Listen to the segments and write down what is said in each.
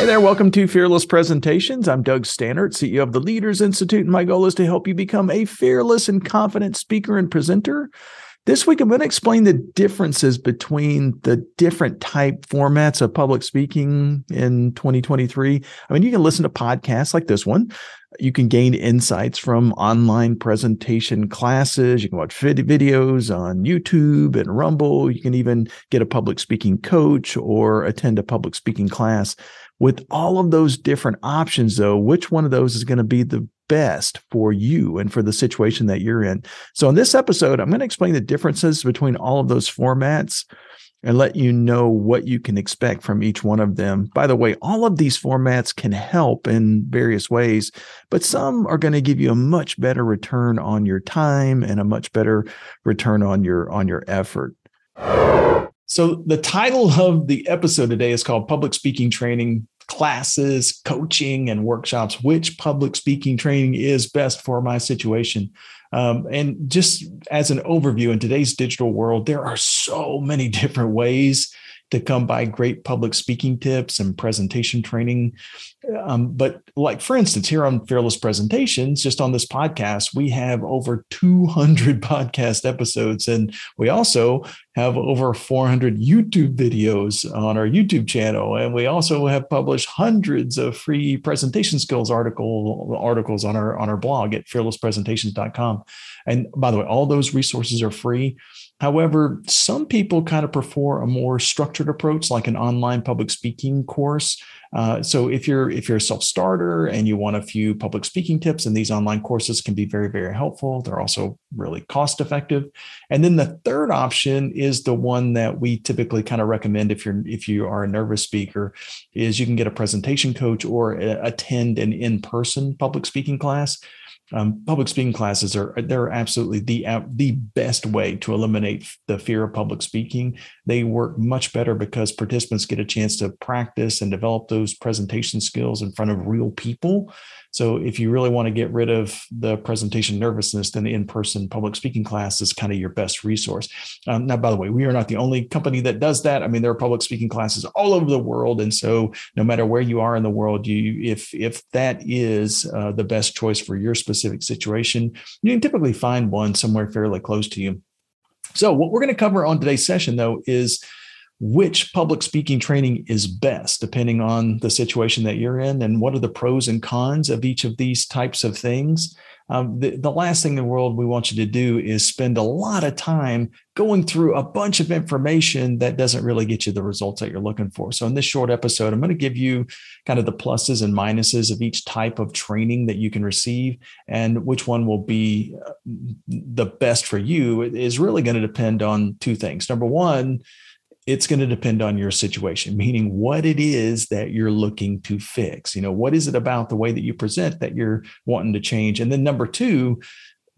Hey there, welcome to Fearless Presentations. I'm Doug Stannard, CEO of the Leaders Institute, and my goal is to help you become a fearless and confident speaker and presenter. This week, I'm going to explain the differences between the different type formats of public speaking in 2023. I mean, you can listen to podcasts like this one. You can gain insights from online presentation classes. You can watch vid- videos on YouTube and Rumble. You can even get a public speaking coach or attend a public speaking class. With all of those different options, though, which one of those is going to be the best for you and for the situation that you're in? So, in this episode, I'm going to explain the differences between all of those formats and let you know what you can expect from each one of them. By the way, all of these formats can help in various ways, but some are going to give you a much better return on your time and a much better return on your on your effort. So the title of the episode today is called Public Speaking Training Classes, Coaching, and Workshops. Which public speaking training is best for my situation? Um, and just as an overview in today's digital world, there are so many different ways to come by great public speaking tips and presentation training. Um, but, like, for instance, here on Fearless Presentations, just on this podcast, we have over 200 podcast episodes. And we also have over 400 YouTube videos on our YouTube channel. And we also have published hundreds of free presentation skills article, articles on our, on our blog at fearlesspresentations.com. And by the way, all those resources are free. However, some people kind of prefer a more structured approach, like an online public speaking course. Uh, so if you're if you're a self starter and you want a few public speaking tips, and these online courses can be very very helpful. They're also really cost effective. And then the third option is the one that we typically kind of recommend if you're if you are a nervous speaker, is you can get a presentation coach or attend an in person public speaking class um, public speaking classes are they're absolutely the the best way to eliminate the fear of public speaking. They work much better because participants get a chance to practice and develop those presentation skills in front of real people so if you really want to get rid of the presentation nervousness, then the in-person public speaking class is kind of your best resource. Um, now, by the way, we are not the only company that does that. I mean, there are public speaking classes all over the world, and so no matter where you are in the world, you if if that is uh, the best choice for your specific situation, you can typically find one somewhere fairly close to you. So what we're going to cover on today's session, though, is which public speaking training is best depending on the situation that you're in and what are the pros and cons of each of these types of things. Um, the, the last thing in the world we want you to do is spend a lot of time going through a bunch of information that doesn't really get you the results that you're looking for. So in this short episode i'm going to give you kind of the pluses and minuses of each type of training that you can receive and which one will be uh, the best for you is really going to depend on two things. Number one it's going to depend on your situation, meaning what it is that you're looking to fix. You know, what is it about the way that you present that you're wanting to change? And then number two,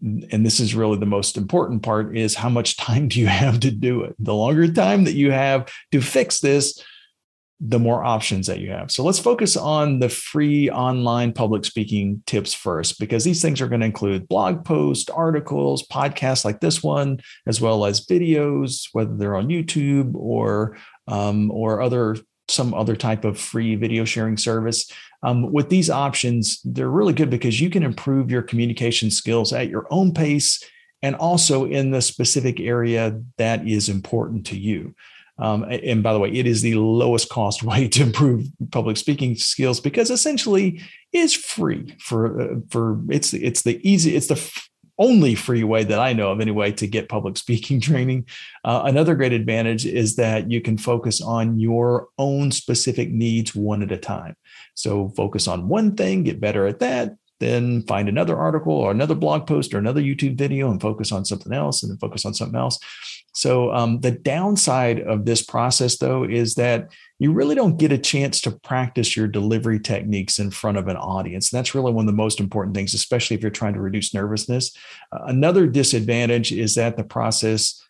and this is really the most important part, is how much time do you have to do it? The longer time that you have to fix this, the more options that you have. So let's focus on the free online public speaking tips first, because these things are going to include blog posts, articles, podcasts like this one, as well as videos, whether they're on YouTube or um, or other some other type of free video sharing service. Um, with these options, they're really good because you can improve your communication skills at your own pace and also in the specific area that is important to you. Um, and by the way, it is the lowest cost way to improve public speaking skills because essentially is free for uh, for it's it's the easy it's the only free way that I know of anyway to get public speaking training. Uh, another great advantage is that you can focus on your own specific needs one at a time. So focus on one thing, get better at that, then find another article or another blog post or another YouTube video and focus on something else and then focus on something else. So um, the downside of this process, though, is that you really don't get a chance to practice your delivery techniques in front of an audience. That's really one of the most important things, especially if you're trying to reduce nervousness. Uh, another disadvantage is that the process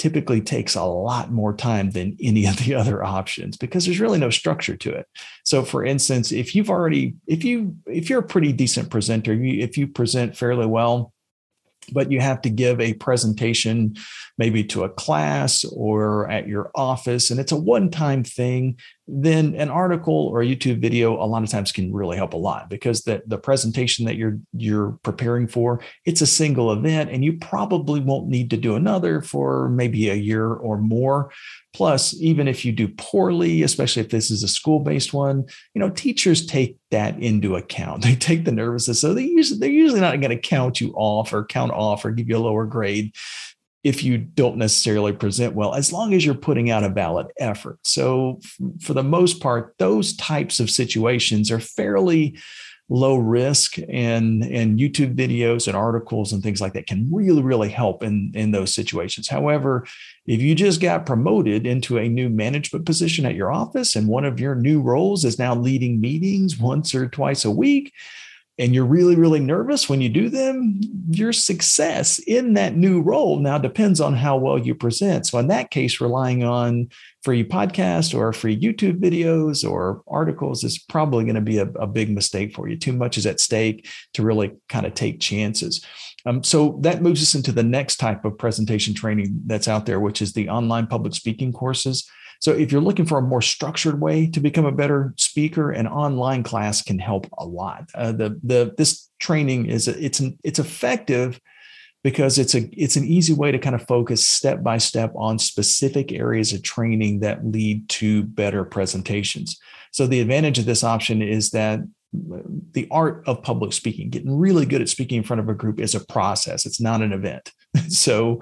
typically takes a lot more time than any of the other options because there's really no structure to it. So for instance, if you've already if you if you're a pretty decent presenter, if you present fairly well, but you have to give a presentation maybe to a class or at your office and it's a one-time thing then an article or a youtube video a lot of times can really help a lot because the, the presentation that you're you're preparing for it's a single event and you probably won't need to do another for maybe a year or more Plus, even if you do poorly, especially if this is a school based one, you know, teachers take that into account. They take the nervousness. So they usually, they're usually not going to count you off or count off or give you a lower grade if you don't necessarily present well, as long as you're putting out a valid effort. So, for the most part, those types of situations are fairly low risk and and youtube videos and articles and things like that can really really help in in those situations however if you just got promoted into a new management position at your office and one of your new roles is now leading meetings once or twice a week and you're really, really nervous when you do them, your success in that new role now depends on how well you present. So, in that case, relying on free podcast or free YouTube videos or articles is probably going to be a, a big mistake for you. Too much is at stake to really kind of take chances. Um, so that moves us into the next type of presentation training that's out there, which is the online public speaking courses. So if you're looking for a more structured way to become a better speaker, an online class can help a lot. Uh, the the this training is it's an, it's effective because it's a it's an easy way to kind of focus step by step on specific areas of training that lead to better presentations. So the advantage of this option is that the art of public speaking, getting really good at speaking in front of a group is a process. It's not an event. so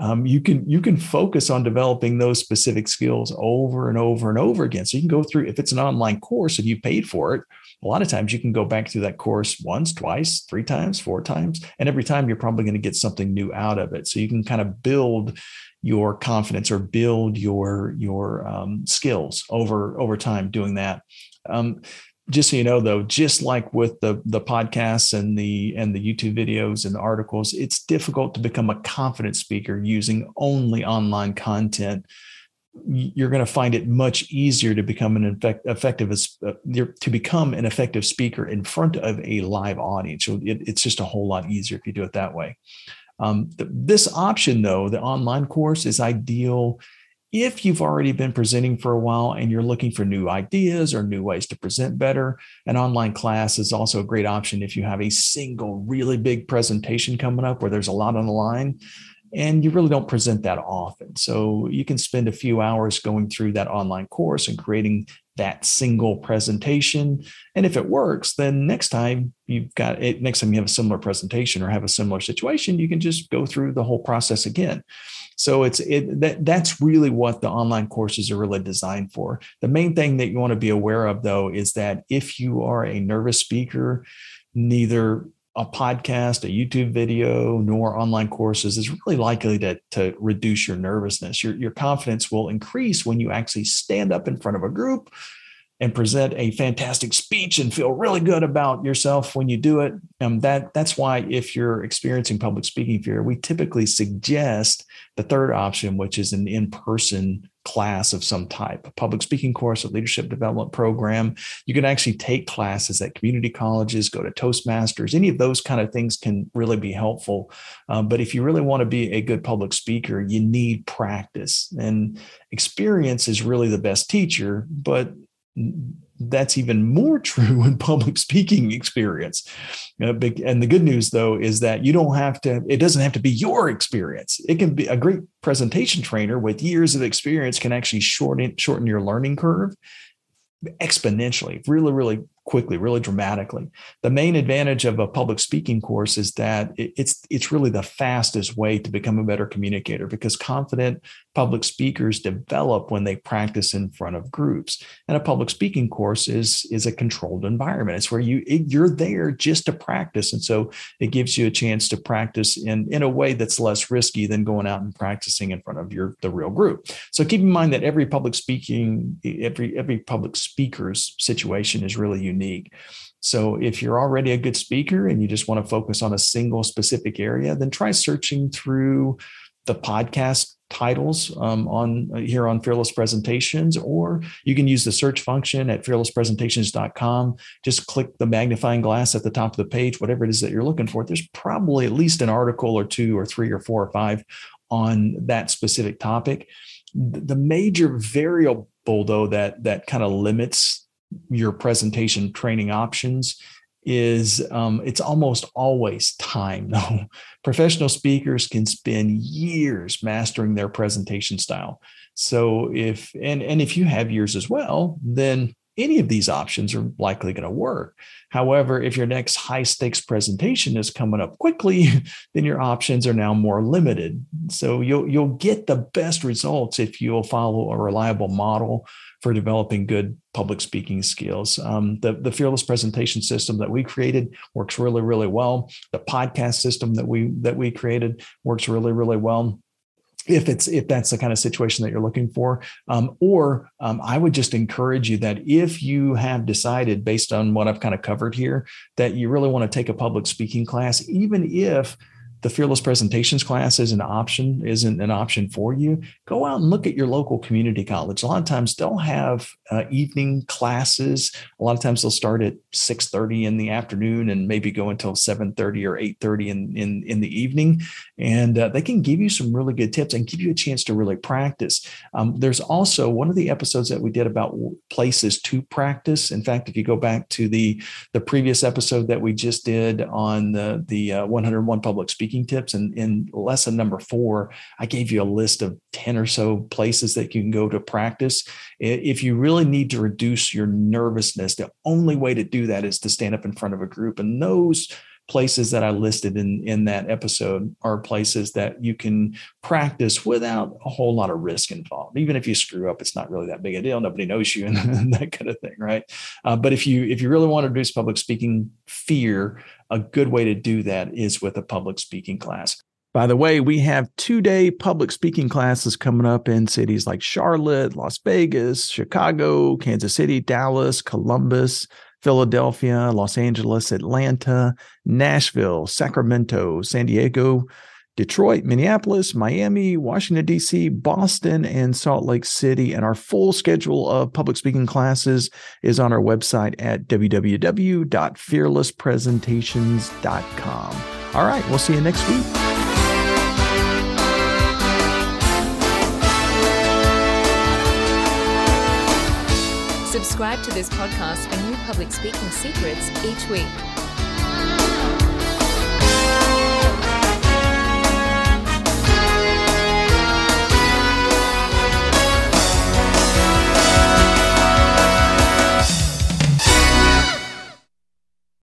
um, you can you can focus on developing those specific skills over and over and over again. So you can go through if it's an online course and you paid for it. A lot of times you can go back through that course once, twice, three times, four times, and every time you're probably going to get something new out of it. So you can kind of build your confidence or build your your um, skills over over time doing that. Um, just so you know though just like with the the podcasts and the and the youtube videos and the articles it's difficult to become a confident speaker using only online content. You're going to find it much easier to become an effect, effective uh, to become an effective speaker in front of a live audience. It, it's just a whole lot easier if you do it that way. Um, this option though the online course is ideal if you've already been presenting for a while and you're looking for new ideas or new ways to present better, an online class is also a great option if you have a single really big presentation coming up where there's a lot on the line and you really don't present that often. So you can spend a few hours going through that online course and creating that single presentation. And if it works, then next time you've got it, next time you have a similar presentation or have a similar situation, you can just go through the whole process again. So it's it that that's really what the online courses are really designed for. The main thing that you want to be aware of though is that if you are a nervous speaker, neither a podcast, a YouTube video, nor online courses is really likely to, to reduce your nervousness. Your, your confidence will increase when you actually stand up in front of a group and present a fantastic speech and feel really good about yourself when you do it. Um, that that's why if you're experiencing public speaking fear, we typically suggest the third option, which is an in-person class of some type, a public speaking course, a leadership development program. You can actually take classes at community colleges, go to Toastmasters, any of those kind of things can really be helpful. Um, but if you really want to be a good public speaker, you need practice and experience is really the best teacher, but that's even more true in public speaking experience. Uh, and the good news, though, is that you don't have to, it doesn't have to be your experience. It can be a great presentation trainer with years of experience can actually shorten, shorten your learning curve exponentially, really, really quickly, really dramatically. The main advantage of a public speaking course is that it's it's really the fastest way to become a better communicator because confident public speakers develop when they practice in front of groups. And a public speaking course is is a controlled environment. It's where you you're there just to practice, and so it gives you a chance to practice in in a way that's less risky than going out and practicing in front of your the real group. So keep in mind that every public speaking every every public speaker's situation is really unique unique. So if you're already a good speaker and you just want to focus on a single specific area, then try searching through the podcast titles um, on uh, here on fearless presentations or you can use the search function at fearlesspresentations.com just click the magnifying glass at the top of the page whatever it is that you're looking for. There's probably at least an article or two or three or four or five on that specific topic. The major variable though that that kind of limits your presentation training options is um, it's almost always time though. Professional speakers can spend years mastering their presentation style. So if and and if you have years as well then any of these options are likely going to work however if your next high stakes presentation is coming up quickly then your options are now more limited so you'll you'll get the best results if you'll follow a reliable model for developing good public speaking skills. Um, the, the fearless presentation system that we created works really, really well. The podcast system that we that we created works really, really well if it's if that's the kind of situation that you're looking for. Um, or um, i would just encourage you that if you have decided based on what i've kind of covered here that you really want to take a public speaking class even if the fearless presentations class is an option isn't an option for you go out and look at your local community college. A lot of times they'll have uh, evening classes. A lot of times they'll start at 6.30 in the afternoon and maybe go until 7.30 or 8.30 in, in, in the evening. And uh, they can give you some really good tips and give you a chance to really practice. Um, there's also one of the episodes that we did about places to practice. In fact if you go back to the the previous episode that we just did on the the uh, 101 public speaking speaking tips. And in lesson number four, I gave you a list of 10 or so places that you can go to practice. If you really need to reduce your nervousness, the only way to do that is to stand up in front of a group. And those places that I listed in in that episode are places that you can practice without a whole lot of risk involved. Even if you screw up, it's not really that big a deal. Nobody knows you and that kind of thing, right? Uh, but if you if you really want to reduce public speaking fear, a good way to do that is with a public speaking class. By the way, we have two day public speaking classes coming up in cities like Charlotte, Las Vegas, Chicago, Kansas City, Dallas, Columbus, Philadelphia, Los Angeles, Atlanta, Nashville, Sacramento, San Diego, Detroit, Minneapolis, Miami, Washington, D.C., Boston, and Salt Lake City. And our full schedule of public speaking classes is on our website at www.fearlesspresentations.com. All right, we'll see you next week. Subscribe to this podcast for new public speaking secrets each week.